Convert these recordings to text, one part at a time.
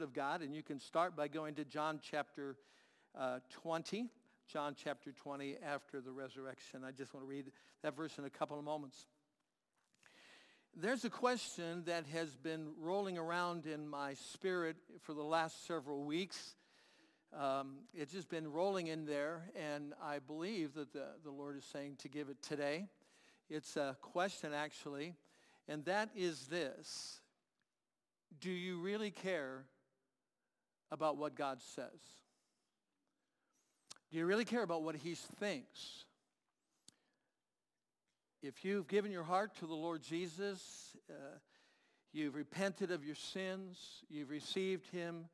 Word of God, and you can start by going to John chapter uh, 20. John chapter 20 after the resurrection. I just want to read that verse in a couple of moments. There's a question that has been rolling around in my spirit for the last several weeks. Um, it's just been rolling in there, and I believe that the, the Lord is saying to give it today. It's a question, actually, and that is this. Do you really care about what God says? Do you really care about what he thinks? If you've given your heart to the Lord Jesus, uh, you've repented of your sins, you've received him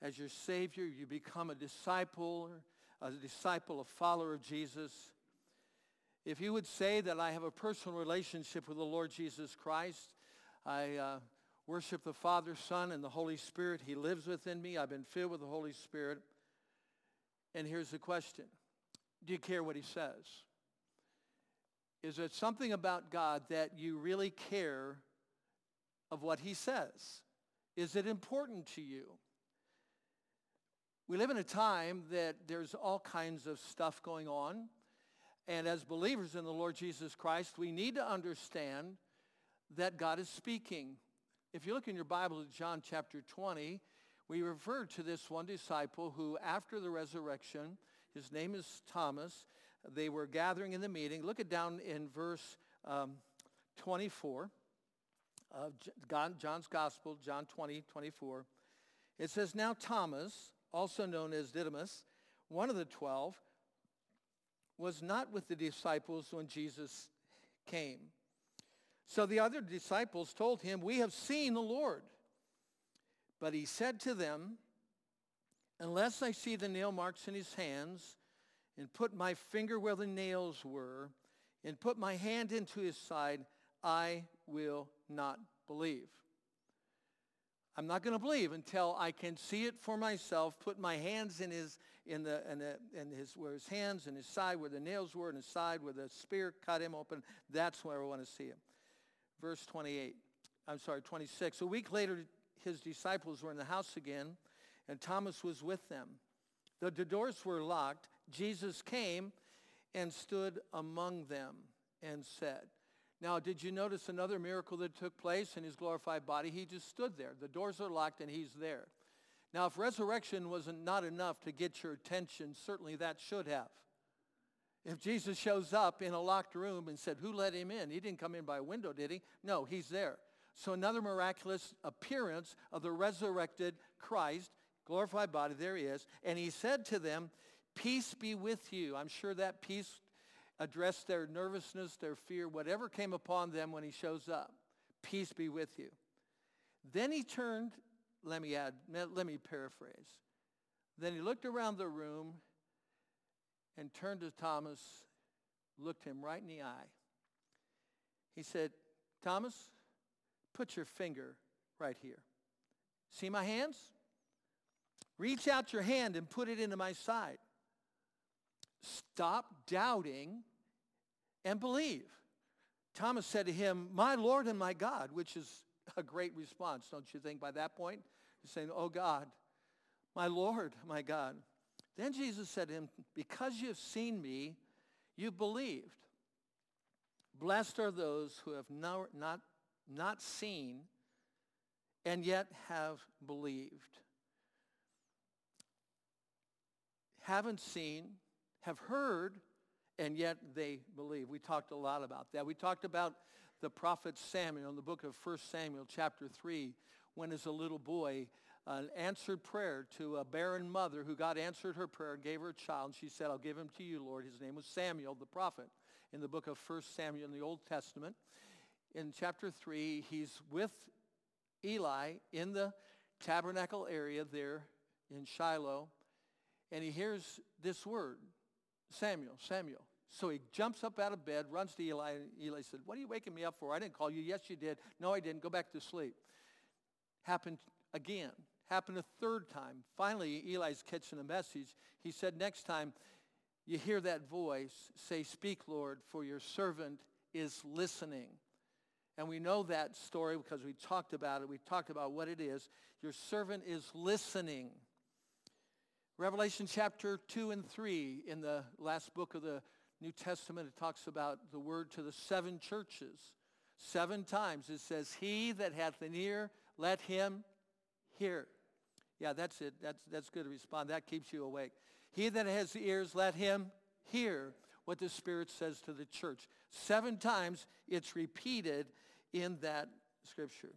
as your Savior, you become a disciple, a disciple, a follower of Jesus. If you would say that I have a personal relationship with the Lord Jesus Christ, I uh, worship the Father, Son, and the Holy Spirit. He lives within me. I've been filled with the Holy Spirit. And here's the question. Do you care what he says? Is there something about God that you really care of what he says? Is it important to you? We live in a time that there's all kinds of stuff going on. And as believers in the Lord Jesus Christ, we need to understand that God is speaking. If you look in your Bible at John chapter 20, we refer to this one disciple who after the resurrection, his name is Thomas, they were gathering in the meeting. Look at down in verse um, 24 of John's Gospel, John 20, 24. It says, Now Thomas, also known as Didymus, one of the twelve, was not with the disciples when Jesus came. So the other disciples told him, We have seen the Lord. But he said to them, Unless I see the nail marks in his hands and put my finger where the nails were, and put my hand into his side, I will not believe. I'm not going to believe until I can see it for myself, put my hands in his, in the, in the, in his, where his hands and his side, where the nails were, and his side, where the spear cut him open. That's where I want to see him. Verse 28, I'm sorry, 26. A week later, his disciples were in the house again, and Thomas was with them. The doors were locked, Jesus came and stood among them and said, now, did you notice another miracle that took place in his glorified body? He just stood there. The doors are locked and he's there. Now, if resurrection wasn't not enough to get your attention, certainly that should have. If Jesus shows up in a locked room and said, who let him in? He didn't come in by a window, did he? No, he's there. So another miraculous appearance of the resurrected Christ, glorified body, there he is. And he said to them, Peace be with you. I'm sure that peace addressed their nervousness, their fear, whatever came upon them when he shows up. Peace be with you. Then he turned, let me add, let me paraphrase. Then he looked around the room and turned to Thomas, looked him right in the eye. He said, Thomas, put your finger right here. See my hands? Reach out your hand and put it into my side. Stop doubting and believe. Thomas said to him, my Lord and my God, which is a great response, don't you think, by that point? He's saying, oh God, my Lord, my God. Then Jesus said to him, because you've seen me, you've believed. Blessed are those who have no, not, not seen and yet have believed. Haven't seen, have heard, and yet they believe. We talked a lot about that. We talked about the prophet Samuel in the book of 1 Samuel chapter 3 when as a little boy an answered prayer to a barren mother who God answered her prayer and gave her a child. And she said, I'll give him to you, Lord. His name was Samuel, the prophet, in the book of 1 Samuel in the Old Testament. In chapter 3, he's with Eli in the tabernacle area there in Shiloh, and he hears this word, Samuel, Samuel. So he jumps up out of bed, runs to Eli, and Eli said, what are you waking me up for? I didn't call you. Yes, you did. No, I didn't. Go back to sleep. Happened again. Happened a third time. Finally, Eli's catching the message. He said, next time you hear that voice, say, speak, Lord, for your servant is listening. And we know that story because we talked about it. We talked about what it is. Your servant is listening. Revelation chapter 2 and 3 in the last book of the New Testament, it talks about the word to the seven churches. Seven times it says, he that hath an ear, let him hear. Yeah, that's it. That's, that's good to respond. That keeps you awake. He that has ears, let him hear what the Spirit says to the church. Seven times it's repeated in that scripture.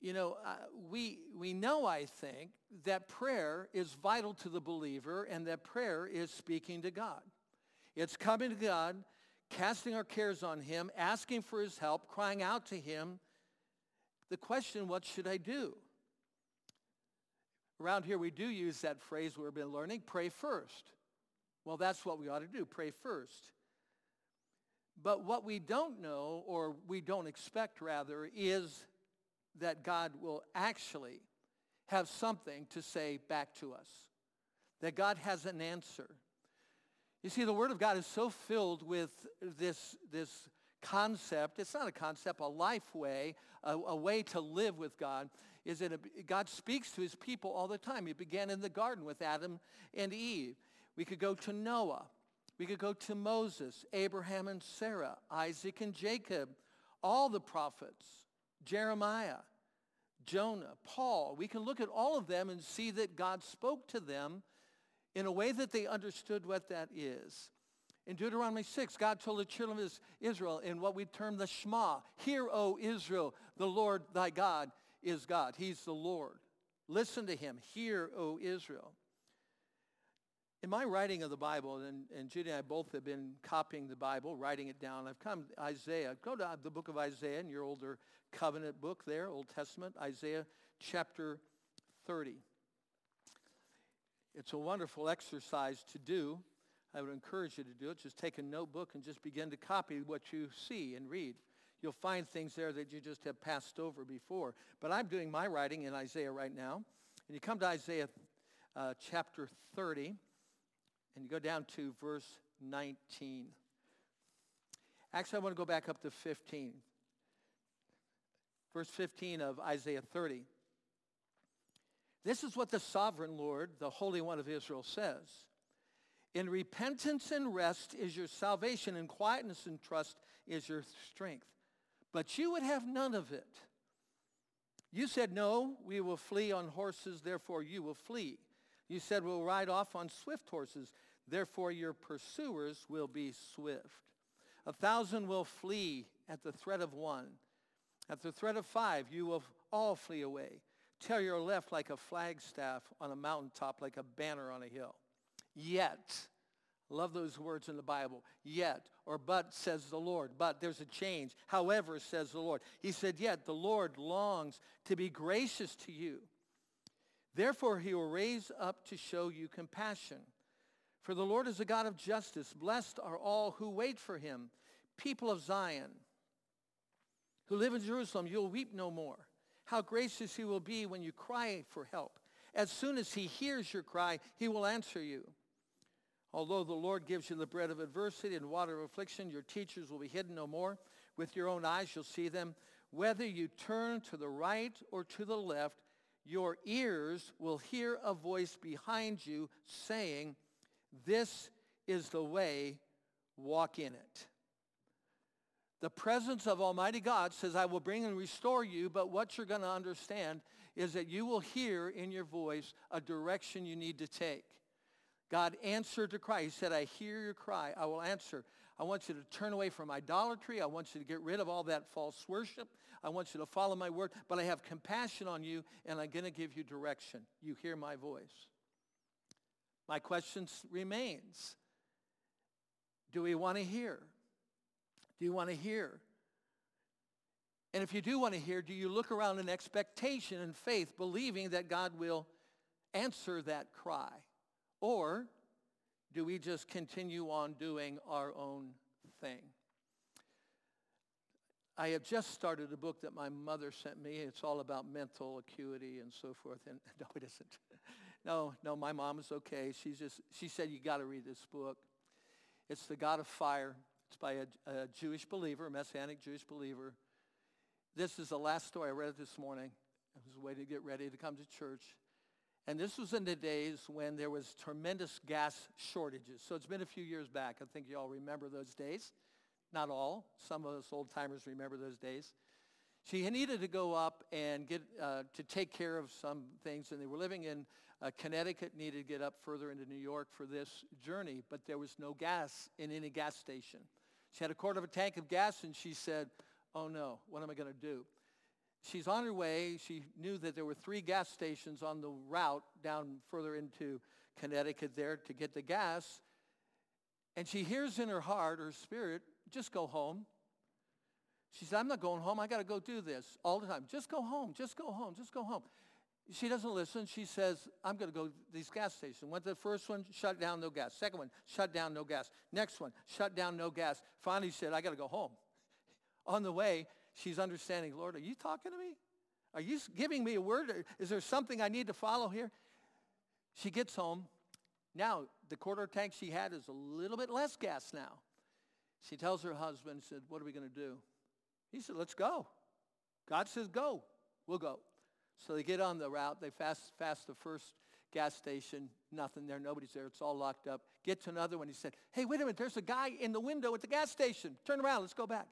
You know, uh, we, we know, I think, that prayer is vital to the believer and that prayer is speaking to God. It's coming to God, casting our cares on him, asking for his help, crying out to him. The question, what should I do? Around here, we do use that phrase we've been learning, pray first. Well, that's what we ought to do, pray first. But what we don't know, or we don't expect rather, is that God will actually have something to say back to us. That God has an answer. You see, the Word of God is so filled with this, this concept. It's not a concept, a life way, a, a way to live with God. Is that God speaks to his people all the time. He began in the garden with Adam and Eve. We could go to Noah. We could go to Moses, Abraham and Sarah, Isaac and Jacob, all the prophets, Jeremiah, Jonah, Paul. We can look at all of them and see that God spoke to them in a way that they understood what that is. In Deuteronomy 6, God told the children of Israel in what we term the Shema, Hear, O Israel, the Lord thy God is God. He's the Lord. Listen to him. Hear, O Israel. In my writing of the Bible, and, and Judy and I both have been copying the Bible, writing it down, I've come to Isaiah. Go to the book of Isaiah in your older covenant book there, Old Testament, Isaiah chapter 30. It's a wonderful exercise to do. I would encourage you to do it. Just take a notebook and just begin to copy what you see and read. You'll find things there that you just have passed over before. But I'm doing my writing in Isaiah right now. And you come to Isaiah uh, chapter 30. And you go down to verse 19. Actually, I want to go back up to 15. Verse 15 of Isaiah 30. This is what the sovereign Lord, the Holy One of Israel, says. In repentance and rest is your salvation, and quietness and trust is your strength. But you would have none of it. You said, no, we will flee on horses, therefore you will flee. You said we'll ride off on swift horses. Therefore your pursuers will be swift. A thousand will flee at the threat of one. At the threat of five, you will all flee away. Tear your left like a flagstaff on a mountaintop, like a banner on a hill. Yet, love those words in the Bible. Yet, or but, says the Lord. But there's a change. However, says the Lord. He said, yet the Lord longs to be gracious to you Therefore, he will raise up to show you compassion. For the Lord is a God of justice. Blessed are all who wait for him. People of Zion, who live in Jerusalem, you'll weep no more. How gracious he will be when you cry for help. As soon as he hears your cry, he will answer you. Although the Lord gives you the bread of adversity and water of affliction, your teachers will be hidden no more. With your own eyes you'll see them. Whether you turn to the right or to the left, your ears will hear a voice behind you saying, this is the way, walk in it. The presence of Almighty God says, I will bring and restore you, but what you're going to understand is that you will hear in your voice a direction you need to take. God answered to cry. He said, I hear your cry. I will answer. I want you to turn away from idolatry. I want you to get rid of all that false worship. I want you to follow my word, but I have compassion on you and I'm going to give you direction. You hear my voice. My question remains. Do we want to hear? Do you want to hear? And if you do want to hear, do you look around in expectation and faith, believing that God will answer that cry? Or do we just continue on doing our own thing? I have just started a book that my mother sent me. It's all about mental acuity and so forth. And no, it isn't. No, no, my mom is okay. She's just, she said, you got to read this book. It's The God of Fire, It's by a, a Jewish believer, a Messianic Jewish believer. This is the last story. I read it this morning. I was waiting to get ready to come to church. And this was in the days when there was tremendous gas shortages. So it's been a few years back. I think you all remember those days. Not all. Some of us old timers remember those days. She needed to go up and get uh, to take care of some things, and they were living in uh, Connecticut. Needed to get up further into New York for this journey, but there was no gas in any gas station. She had a quarter of a tank of gas, and she said, "Oh no, what am I going to do?" She's on her way. She knew that there were three gas stations on the route down further into Connecticut there to get the gas. And she hears in her heart, her spirit, just go home. She said, I'm not going home. I got to go do this all the time. Just go home. Just go home. Just go home. She doesn't listen. She says, I'm going to go to these gas stations. Went to the first one, shut down, no gas. Second one, shut down, no gas. Next one, shut down, no gas. Finally she said, I got to go home. On the way, she's understanding, Lord, are you talking to me? Are you giving me a word? Is there something I need to follow here? She gets home. Now, the quarter tank she had is a little bit less gas now. She tells her husband, said, what are we going to do? He said, let's go. God says, go. We'll go. So they get on the route. They fast, fast the first gas station. Nothing there. Nobody's there. It's all locked up. Get to another one. He said, hey, wait a minute. There's a guy in the window at the gas station. Turn around. Let's go back.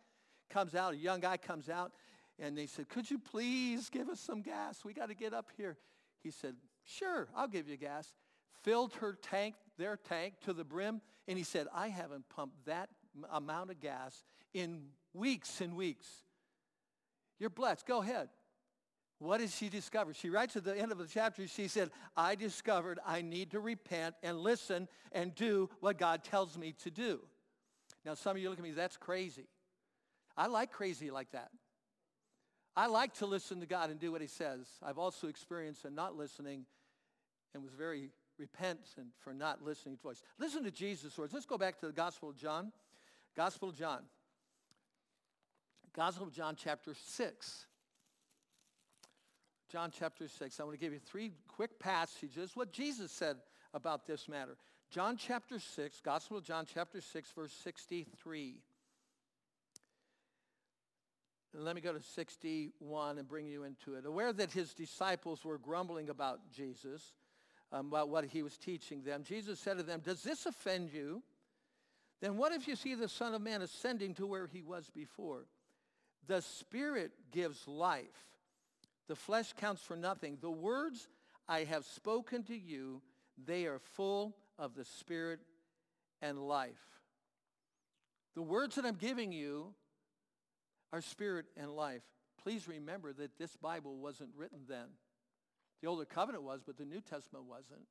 Comes out. A young guy comes out. And they said, could you please give us some gas? We got to get up here. He said, sure, I'll give you gas. Filled her tank, their tank, to the brim. And he said, I haven't pumped that amount of gas in weeks and weeks. You're blessed. Go ahead. What did she discover? She writes at the end of the chapter, she said, I discovered I need to repent and listen and do what God tells me to do. Now, some of you look at me, that's crazy. I like crazy like that. I like to listen to God and do what he says. I've also experienced a not listening and was very repentant for not listening to voice. Listen to Jesus' words. Let's go back to the Gospel of John. Gospel of John. Gospel of John chapter 6. John chapter 6. I want to give you three quick passages, what Jesus said about this matter. John chapter 6, Gospel of John chapter 6, verse 63. And let me go to 61 and bring you into it. Aware that his disciples were grumbling about Jesus, um, about what he was teaching them, Jesus said to them, does this offend you? Then what if you see the Son of Man ascending to where he was before? The Spirit gives life. The flesh counts for nothing. The words I have spoken to you, they are full of the Spirit and life. The words that I'm giving you are spirit and life. Please remember that this Bible wasn't written then. The Older Covenant was, but the New Testament wasn't.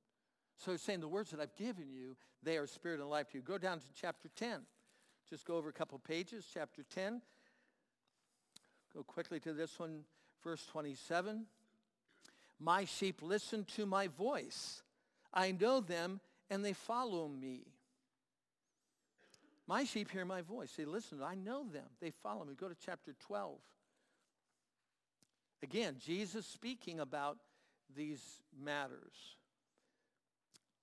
So he's saying the words that I've given you, they are spirit and life to you. Go down to chapter 10. Just go over a couple pages. Chapter 10. Go quickly to this one, verse 27. My sheep listen to my voice. I know them and they follow me. My sheep hear my voice. They listen. I know them. They follow me. Go to chapter 12. Again, Jesus speaking about these matters.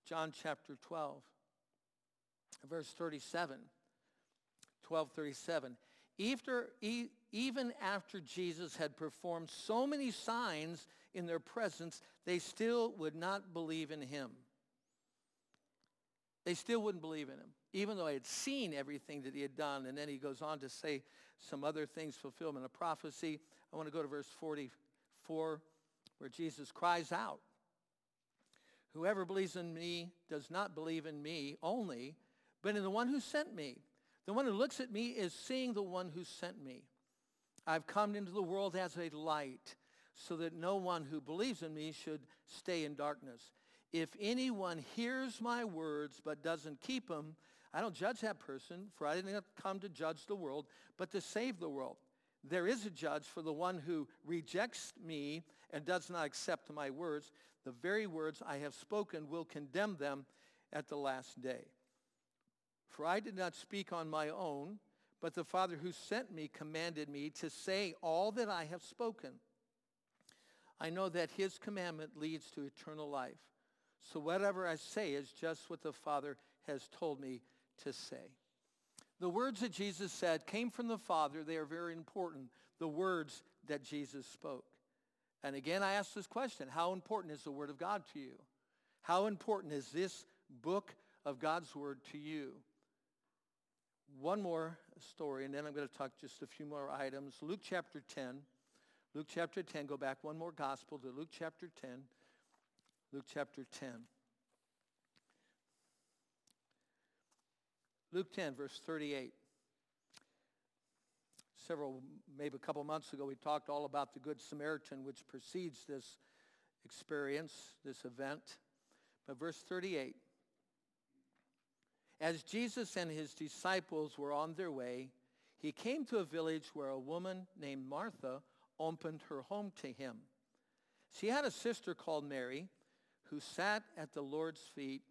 John chapter 12, verse 37. 1237. After, even after Jesus had performed so many signs in their presence, they still would not believe in him. They still wouldn't believe in him, even though I had seen everything that he had done. And then he goes on to say some other things, fulfillment of prophecy. I want to go to verse 44, where Jesus cries out, Whoever believes in me does not believe in me only, but in the one who sent me. The one who looks at me is seeing the one who sent me. I've come into the world as a light so that no one who believes in me should stay in darkness. If anyone hears my words but doesn't keep them, I don't judge that person, for I didn't come to judge the world, but to save the world. There is a judge for the one who rejects me and does not accept my words the very words I have spoken will condemn them at the last day. For I did not speak on my own, but the Father who sent me commanded me to say all that I have spoken. I know that his commandment leads to eternal life. So whatever I say is just what the Father has told me to say. The words that Jesus said came from the Father. They are very important. The words that Jesus spoke. And again, I ask this question. How important is the Word of God to you? How important is this book of God's Word to you? One more story, and then I'm going to talk just a few more items. Luke chapter 10. Luke chapter 10. Go back one more gospel to Luke chapter 10. Luke chapter 10. Luke 10, verse 38. Several, maybe a couple months ago, we talked all about the Good Samaritan, which precedes this experience, this event. But verse 38, as Jesus and his disciples were on their way, he came to a village where a woman named Martha opened her home to him. She had a sister called Mary who sat at the Lord's feet.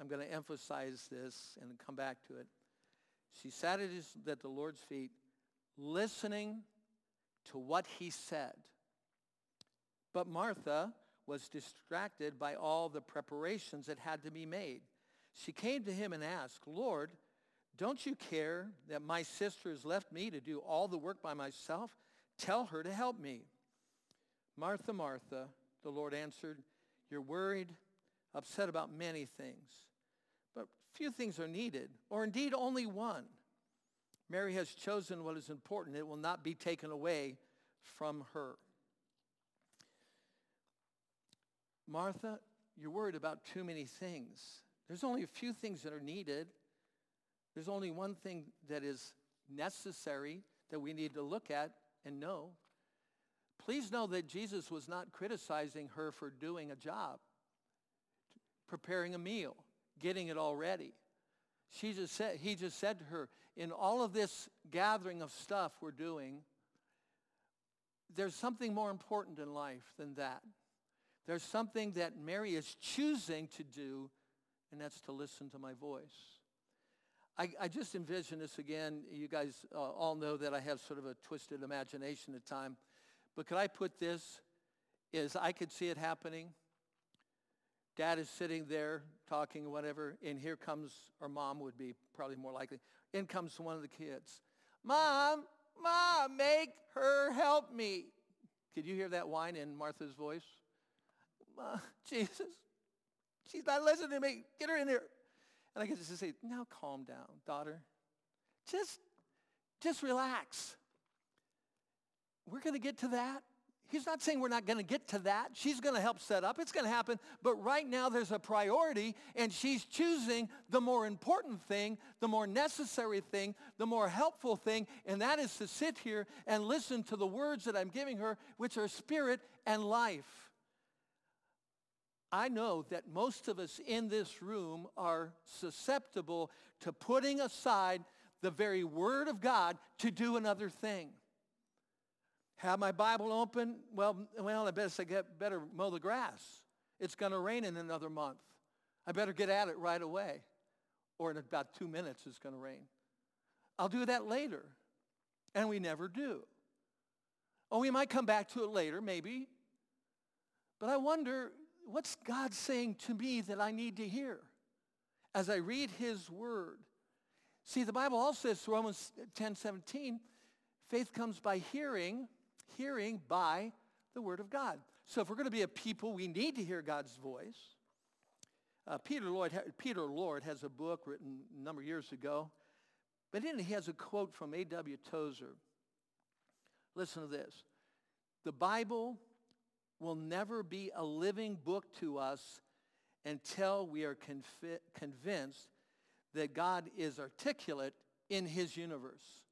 I'm going to emphasize this and come back to it. She sat at, his, at the Lord's feet listening to what he said. But Martha was distracted by all the preparations that had to be made. She came to him and asked, Lord, don't you care that my sister has left me to do all the work by myself? Tell her to help me. Martha, Martha, the Lord answered, you're worried, upset about many things, but few things are needed, or indeed only one. Mary has chosen what is important. It will not be taken away from her. Martha, you're worried about too many things. There's only a few things that are needed. There's only one thing that is necessary that we need to look at and know. Please know that Jesus was not criticizing her for doing a job, preparing a meal, getting it all ready. She just said, he just said to her, in all of this gathering of stuff we're doing, there's something more important in life than that. There's something that Mary is choosing to do, and that's to listen to my voice. I, I just envision this again. You guys uh, all know that I have sort of a twisted imagination at time. But could I put this as I could see it happening? Dad is sitting there talking whatever, and here comes, or mom would be probably more likely, in comes one of the kids. Mom, mom, make her help me. Could you hear that whine in Martha's voice? Jesus, she's not listening to me. Get her in here. And I get to say, now calm down, daughter. Just, just relax. We're going to get to that. He's not saying we're not going to get to that. She's going to help set up. It's going to happen. But right now there's a priority and she's choosing the more important thing, the more necessary thing, the more helpful thing. And that is to sit here and listen to the words that I'm giving her, which are spirit and life. I know that most of us in this room are susceptible to putting aside the very word of God to do another thing. Have my Bible open? Well, well, I better, say, get, better mow the grass. It's going to rain in another month. I better get at it right away. Or in about two minutes it's going to rain. I'll do that later. And we never do. Oh, we might come back to it later, maybe. But I wonder, what's God saying to me that I need to hear as I read his word? See, the Bible also says, Romans 10, 17, faith comes by hearing, hearing by the word of God. So if we're going to be a people, we need to hear God's voice. Uh, Peter, Lloyd, Peter Lord has a book written a number of years ago, but in it he has a quote from A.W. Tozer. Listen to this. The Bible will never be a living book to us until we are confi- convinced that God is articulate in his universe.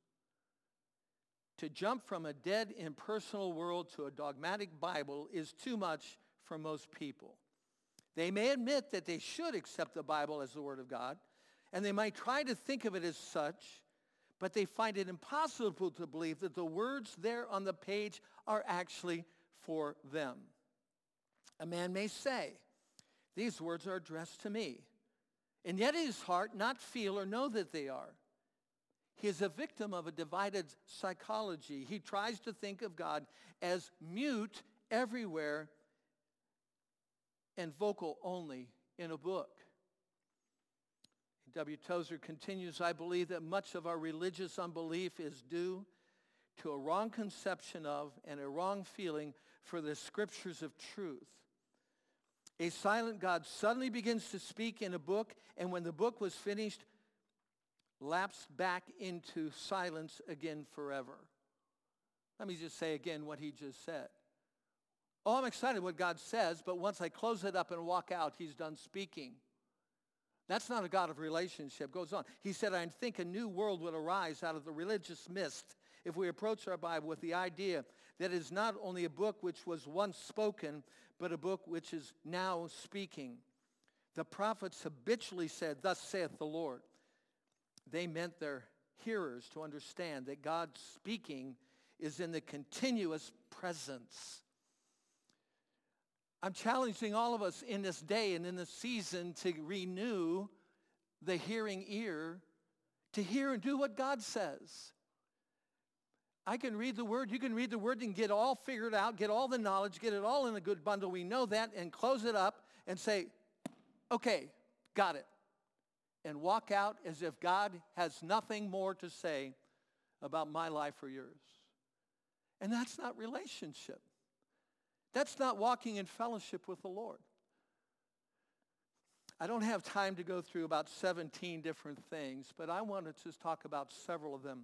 To jump from a dead impersonal world to a dogmatic Bible is too much for most people. They may admit that they should accept the Bible as the Word of God, and they might try to think of it as such, but they find it impossible to believe that the words there on the page are actually for them. A man may say, these words are addressed to me, and yet in his heart not feel or know that they are. He is a victim of a divided psychology. He tries to think of God as mute everywhere and vocal only in a book. W. Tozer continues, I believe that much of our religious unbelief is due to a wrong conception of and a wrong feeling for the scriptures of truth. A silent God suddenly begins to speak in a book, and when the book was finished, lapsed back into silence again forever. Let me just say again what he just said. Oh, I'm excited what God says, but once I close it up and walk out, he's done speaking. That's not a God of relationship. Goes on. He said, I think a new world would arise out of the religious mist if we approach our Bible with the idea that it is not only a book which was once spoken, but a book which is now speaking. The prophets habitually said, thus saith the Lord. They meant their hearers to understand that God's speaking is in the continuous presence. I'm challenging all of us in this day and in this season to renew the hearing ear to hear and do what God says. I can read the word, you can read the word and get all figured out, get all the knowledge, get it all in a good bundle. We know that and close it up and say, okay, got it. And walk out as if God has nothing more to say about my life or yours. And that's not relationship. That's not walking in fellowship with the Lord. I don't have time to go through about 17 different things, but I want to just talk about several of them.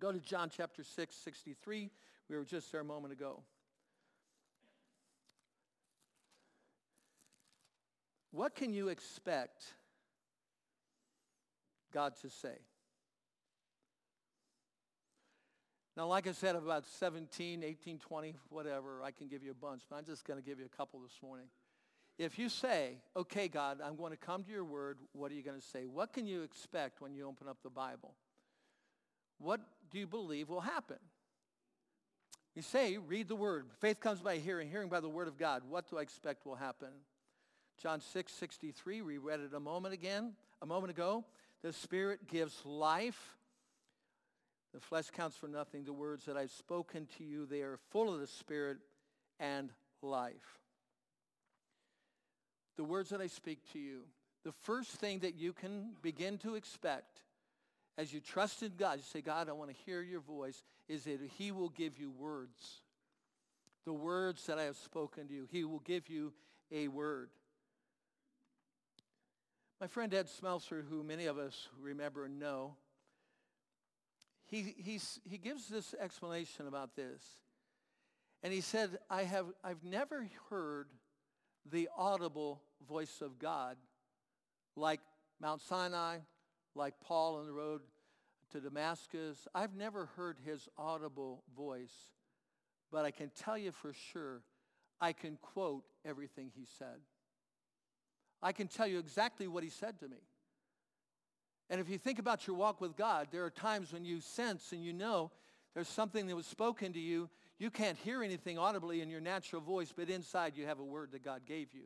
Go to John chapter 6, 63. We were just there a moment ago. What can you expect God to say? Now, like I said, about 17, 18, 20, whatever, I can give you a bunch, but I'm just going to give you a couple this morning. If you say, okay, God, I'm going to come to your word, what are you going to say? What can you expect when you open up the Bible? What do you believe will happen? You say, read the word. Faith comes by hearing, hearing by the word of God. What do I expect will happen? John 6, 63, we read it a moment again, a moment ago. The Spirit gives life the flesh counts for nothing. The words that I've spoken to you, they are full of the Spirit and life. The words that I speak to you, the first thing that you can begin to expect as you trust in God, you say, God, I want to hear your voice, is that he will give you words. The words that I have spoken to you, he will give you a word. My friend Ed Smeltzer, who many of us remember and know, he, he's, he gives this explanation about this. And he said, I have, I've never heard the audible voice of God like Mount Sinai, like Paul on the road to Damascus. I've never heard his audible voice, but I can tell you for sure, I can quote everything he said. I can tell you exactly what he said to me. And if you think about your walk with God, there are times when you sense and you know there's something that was spoken to you. You can't hear anything audibly in your natural voice, but inside you have a word that God gave you.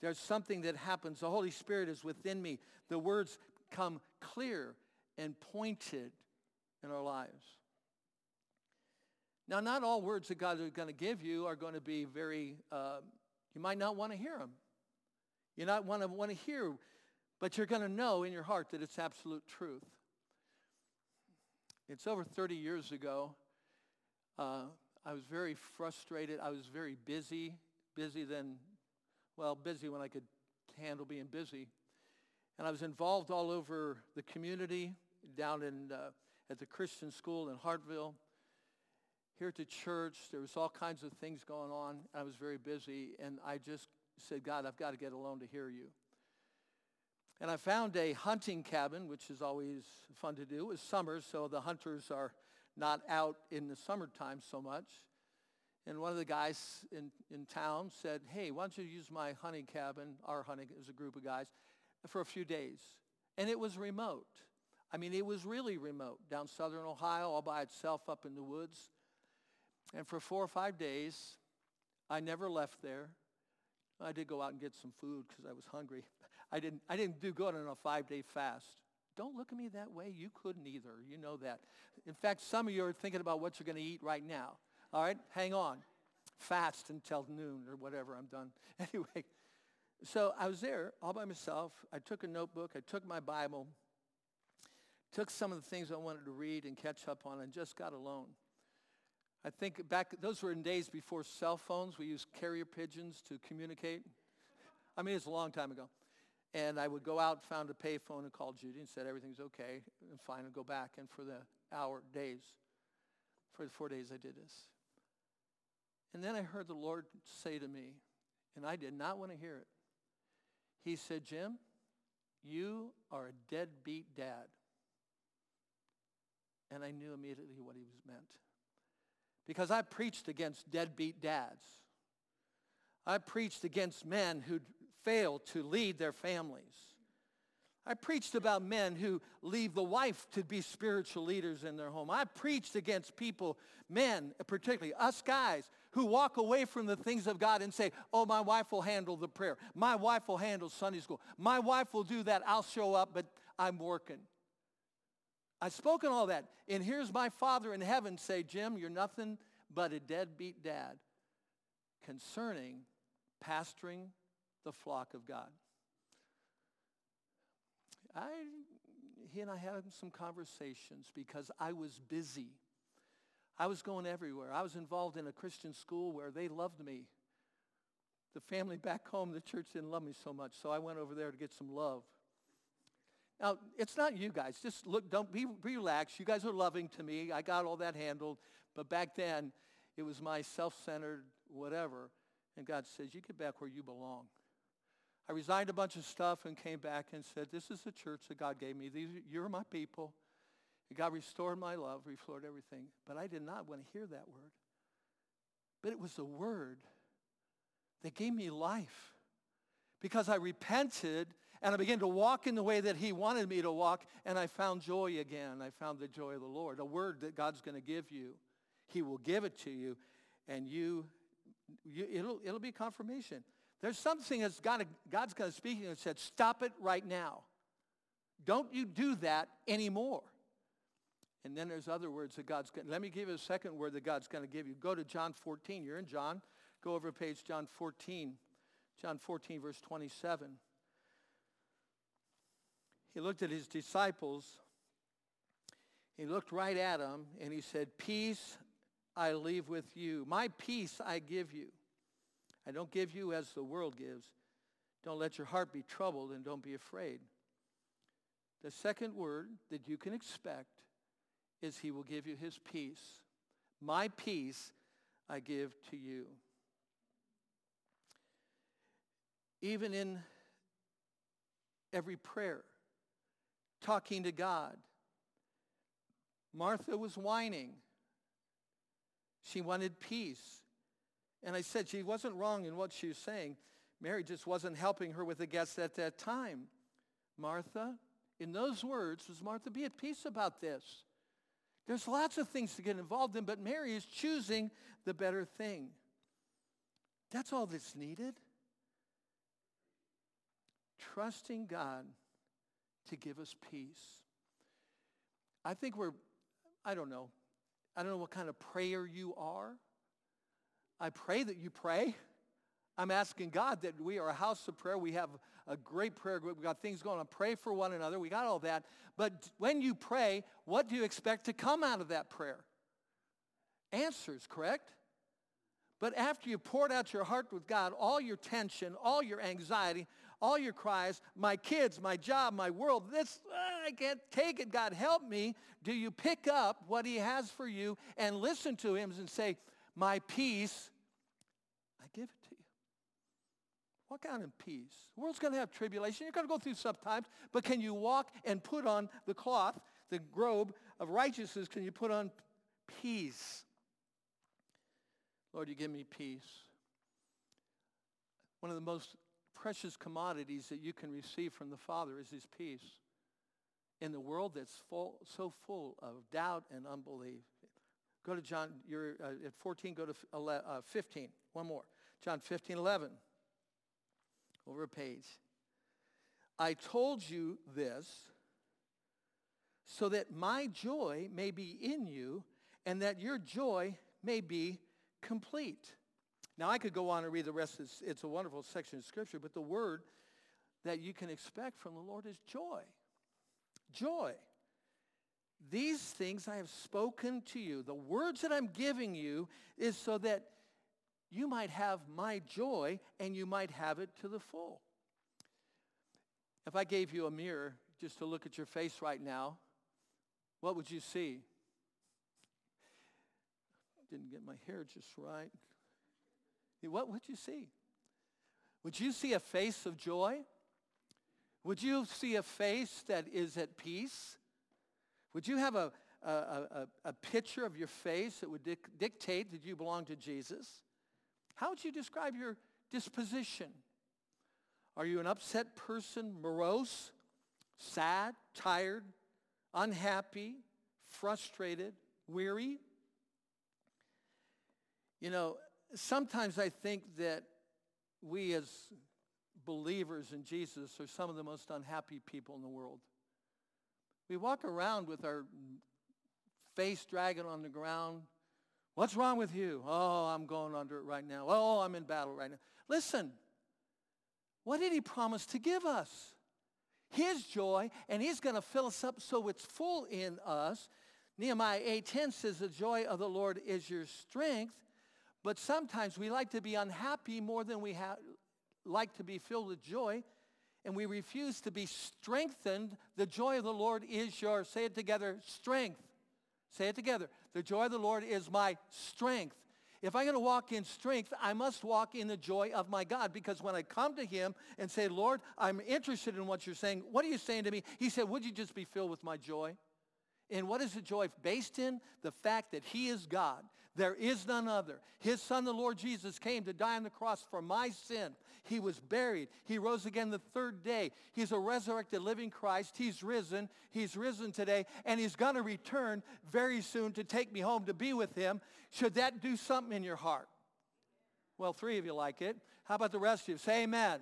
There's something that happens. The Holy Spirit is within me. The words come clear and pointed in our lives. Now, not all words that God is going to give you are going to be very, uh, you might not want to hear them. You not want to want to hear but you're going to know in your heart that it's absolute truth. It's over 30 years ago. Uh, I was very frustrated. I was very busy, busy then, well, busy when I could handle being busy. And I was involved all over the community, down in, uh, at the Christian school in Hartville, here at the church. There was all kinds of things going on. I was very busy, and I just said, God, I've got to get alone to hear you. And I found a hunting cabin, which is always fun to do. It was summer, so the hunters are not out in the summertime so much. And one of the guys in, in town said, hey, why don't you use my hunting cabin, our hunting, it was a group of guys, for a few days. And it was remote. I mean, it was really remote, down southern Ohio, all by itself up in the woods. And for four or five days, I never left there. I did go out and get some food because I was hungry. I didn't, I didn't do good on a five-day fast. Don't look at me that way. You couldn't either. You know that. In fact, some of you are thinking about what you're going to eat right now. All right? Hang on. Fast until noon or whatever I'm done. Anyway, So I was there all by myself. I took a notebook. I took my Bible, took some of the things I wanted to read and catch up on, and just got alone. I think back, those were in days before cell phones. We used carrier pigeons to communicate. I mean, it's a long time ago. And I would go out, found a payphone, and called Judy and said everything's okay and fine, and go back. And for the hour, days, for the four days I did this. And then I heard the Lord say to me, and I did not want to hear it. He said, Jim, you are a deadbeat dad. And I knew immediately what he was meant. Because I preached against deadbeat dads. I preached against men who fail to lead their families. I preached about men who leave the wife to be spiritual leaders in their home. I preached against people, men particularly, us guys, who walk away from the things of God and say, oh, my wife will handle the prayer. My wife will handle Sunday school. My wife will do that. I'll show up, but I'm working. I've spoken all that. And here's my Father in heaven say, Jim, you're nothing but a deadbeat dad concerning pastoring the flock of God. I, he and I had some conversations because I was busy. I was going everywhere. I was involved in a Christian school where they loved me. The family back home, the church didn't love me so much, so I went over there to get some love. Now, it's not you guys. Just look, don't be relaxed. You guys are loving to me. I got all that handled. But back then, it was my self-centered whatever. And God says, you get back where you belong. I resigned a bunch of stuff and came back and said, this is the church that God gave me. These, you're my people. God restored my love, restored everything. But I did not want to hear that word. But it was the word that gave me life. Because I repented and I began to walk in the way that he wanted me to walk and I found joy again. I found the joy of the Lord. A word that God's going to give you. He will give it to you and you, you it'll, it'll be confirmation. There's something that's got to, God's going to speak and said, stop it right now. Don't you do that anymore. And then there's other words that God's going to, let me give you a second word that God's going to give you. Go to John 14. You're in John. Go over page John 14. John 14, verse 27. He looked at his disciples. He looked right at them and he said, peace I leave with you. My peace I give you. I don't give you as the world gives. Don't let your heart be troubled and don't be afraid. The second word that you can expect is he will give you his peace. My peace I give to you. Even in every prayer, talking to God, Martha was whining. She wanted peace. And I said she wasn't wrong in what she was saying. Mary just wasn't helping her with the guests at that time. Martha, in those words, was Martha, be at peace about this. There's lots of things to get involved in, but Mary is choosing the better thing. That's all that's needed. Trusting God to give us peace. I think we're, I don't know, I don't know what kind of prayer you are. I pray that you pray. I'm asking God that we are a house of prayer. We have a great prayer group. We've got things going on. Pray for one another. We got all that. But when you pray, what do you expect to come out of that prayer? Answers, correct? But after you poured out your heart with God, all your tension, all your anxiety, all your cries, my kids, my job, my world, this, uh, I can't take it. God, help me. Do you pick up what he has for you and listen to him and say, my peace, I give it to you. Walk out in peace. The world's going to have tribulation. You're going to go through some times, but can you walk and put on the cloth, the robe of righteousness? Can you put on peace? Lord, you give me peace. One of the most precious commodities that you can receive from the Father is his peace. In the world that's full, so full of doubt and unbelief. Go to John, you're uh, at 14, go to 11, uh, 15. One more. John 15, 11. Over a page. I told you this so that my joy may be in you and that your joy may be complete. Now, I could go on and read the rest. It's, it's a wonderful section of Scripture, but the word that you can expect from the Lord is joy. Joy. These things I have spoken to you. The words that I'm giving you is so that you might have my joy and you might have it to the full. If I gave you a mirror just to look at your face right now, what would you see? Didn't get my hair just right. What would you see? Would you see a face of joy? Would you see a face that is at peace? Would you have a, a, a, a picture of your face that would dic- dictate that you belong to Jesus? How would you describe your disposition? Are you an upset person, morose, sad, tired, unhappy, frustrated, weary? You know, sometimes I think that we as believers in Jesus are some of the most unhappy people in the world. We walk around with our face dragging on the ground. What's wrong with you? Oh, I'm going under it right now. Oh, I'm in battle right now. Listen, what did he promise to give us? His joy, and he's going to fill us up so it's full in us. Nehemiah 8.10 says, the joy of the Lord is your strength. But sometimes we like to be unhappy more than we ha- like to be filled with joy, and we refuse to be strengthened. The joy of the Lord is your, say it together, strength. Say it together. The joy of the Lord is my strength. If I'm going to walk in strength, I must walk in the joy of my God because when I come to him and say, Lord, I'm interested in what you're saying, what are you saying to me? He said, would you just be filled with my joy? And what is the joy based in? The fact that he is God. There is none other. His son, the Lord Jesus, came to die on the cross for my sin. He was buried. He rose again the third day. He's a resurrected living Christ. He's risen. He's risen today. And he's going to return very soon to take me home to be with him. Should that do something in your heart? Well, three of you like it. How about the rest of you? Say amen.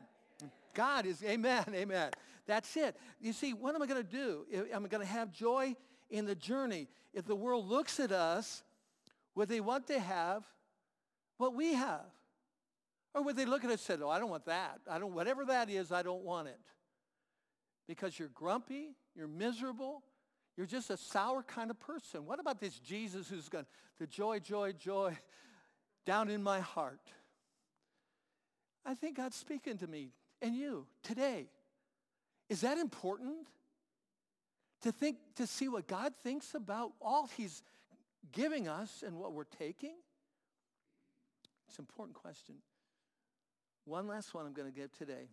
God is, amen, amen. That's it. You see, what am I going to do? Am I going to have joy in the journey? If the world looks at us would they want to have what we have? Or would they look at us and say, oh, I don't want that. I don't, whatever that is, I don't want it. Because you're grumpy, you're miserable, you're just a sour kind of person. What about this Jesus who's going, the joy, joy, joy down in my heart? I think God's speaking to me and you today. Is that important? To think, to see what God thinks about all he's giving us and what we're taking? It's an important question. One last one I'm going to give today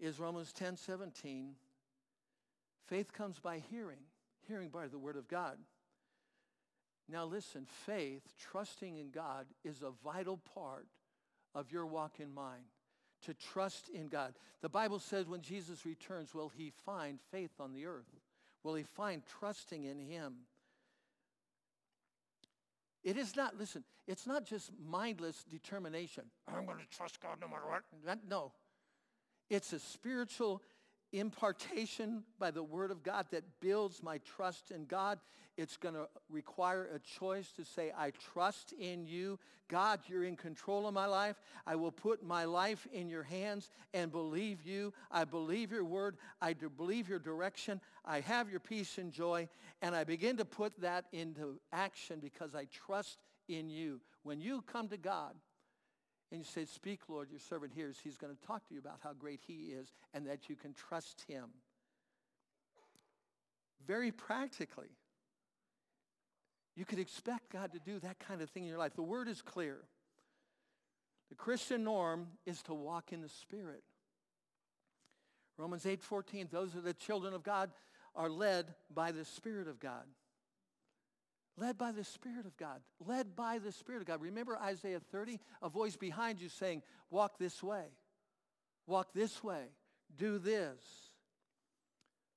is Romans 10, 17. Faith comes by hearing, hearing by the word of God. Now listen, faith, trusting in God, is a vital part of your walk in mind. To trust in God. The Bible says when Jesus returns, will he find faith on the earth? Will he find trusting in him? It is not, listen, it's not just mindless determination. I'm going to trust God no matter what. No. It's a spiritual impartation by the word of God that builds my trust in God. It's going to require a choice to say, I trust in you. God, you're in control of my life. I will put my life in your hands and believe you. I believe your word. I believe your direction. I have your peace and joy. And I begin to put that into action because I trust in you. When you come to God, and you say, speak, Lord, your servant hears. He's going to talk to you about how great he is and that you can trust him. Very practically, you could expect God to do that kind of thing in your life. The word is clear. The Christian norm is to walk in the Spirit. Romans 8:14, those are the children of God are led by the Spirit of God. Led by the Spirit of God. Led by the Spirit of God. Remember Isaiah 30? A voice behind you saying, walk this way. Walk this way. Do this.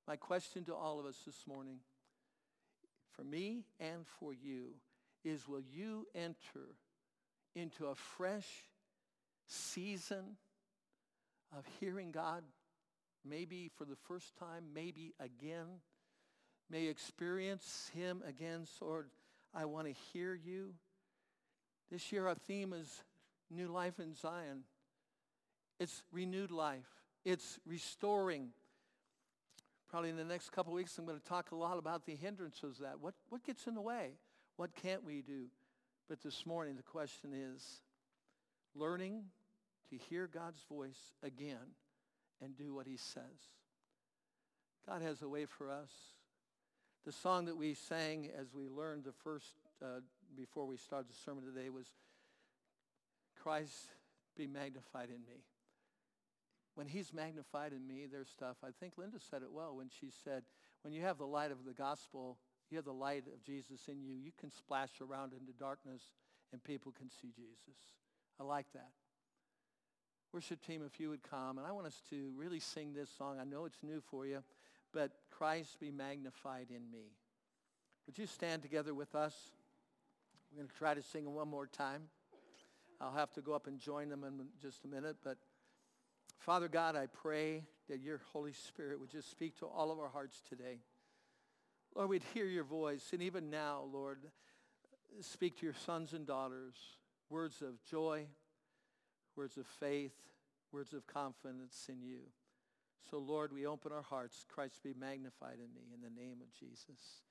My question to all of us this morning, for me and for you, is will you enter into a fresh season of hearing God, maybe for the first time, maybe again? May experience him again. Lord, I want to hear you. This year our theme is new life in Zion. It's renewed life. It's restoring. Probably in the next couple weeks I'm going to talk a lot about the hindrances that. What, what gets in the way? What can't we do? But this morning the question is learning to hear God's voice again and do what he says. God has a way for us. The song that we sang as we learned the first, uh, before we started the sermon today was, Christ be magnified in me. When he's magnified in me, there's stuff. I think Linda said it well when she said, when you have the light of the gospel, you have the light of Jesus in you, you can splash around into darkness and people can see Jesus. I like that. Worship team, if you would come, and I want us to really sing this song. I know it's new for you but Christ be magnified in me. Would you stand together with us? We're going to try to sing one more time. I'll have to go up and join them in just a minute. But Father God, I pray that your Holy Spirit would just speak to all of our hearts today. Lord, we'd hear your voice. And even now, Lord, speak to your sons and daughters words of joy, words of faith, words of confidence in you. So, Lord, we open our hearts. Christ be magnified in me in the name of Jesus.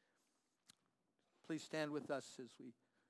Please stand with us as we